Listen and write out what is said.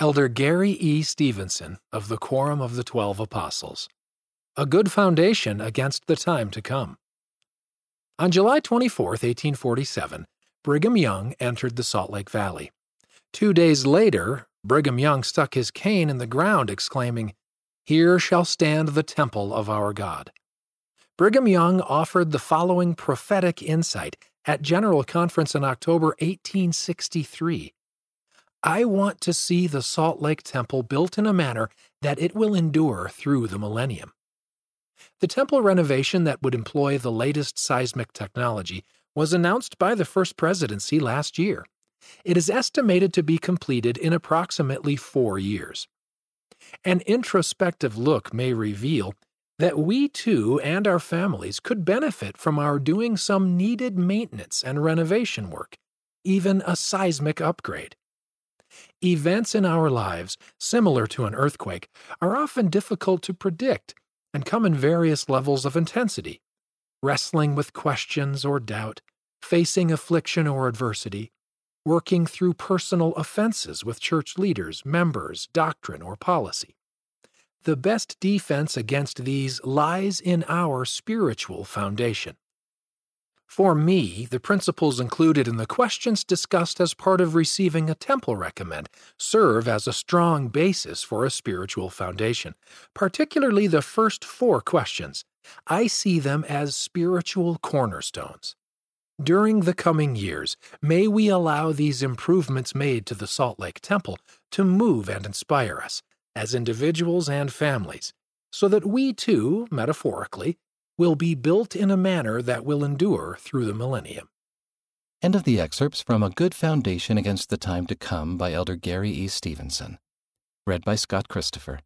Elder Gary E. Stevenson of the Quorum of the Twelve Apostles. A good foundation against the time to come. On July 24, 1847, Brigham Young entered the Salt Lake Valley. Two days later, Brigham Young stuck his cane in the ground, exclaiming, Here shall stand the temple of our God. Brigham Young offered the following prophetic insight at General Conference in October 1863. I want to see the Salt Lake Temple built in a manner that it will endure through the millennium. The temple renovation that would employ the latest seismic technology was announced by the first presidency last year. It is estimated to be completed in approximately four years. An introspective look may reveal that we too and our families could benefit from our doing some needed maintenance and renovation work, even a seismic upgrade. Events in our lives, similar to an earthquake, are often difficult to predict and come in various levels of intensity wrestling with questions or doubt, facing affliction or adversity, working through personal offenses with church leaders, members, doctrine, or policy. The best defense against these lies in our spiritual foundation. For me, the principles included in the questions discussed as part of receiving a temple recommend serve as a strong basis for a spiritual foundation, particularly the first four questions. I see them as spiritual cornerstones. During the coming years, may we allow these improvements made to the Salt Lake Temple to move and inspire us, as individuals and families, so that we too, metaphorically, will be built in a manner that will endure through the millennium. End of the excerpts from A Good Foundation Against the Time to Come by Elder Gary E. Stevenson. Read by Scott Christopher.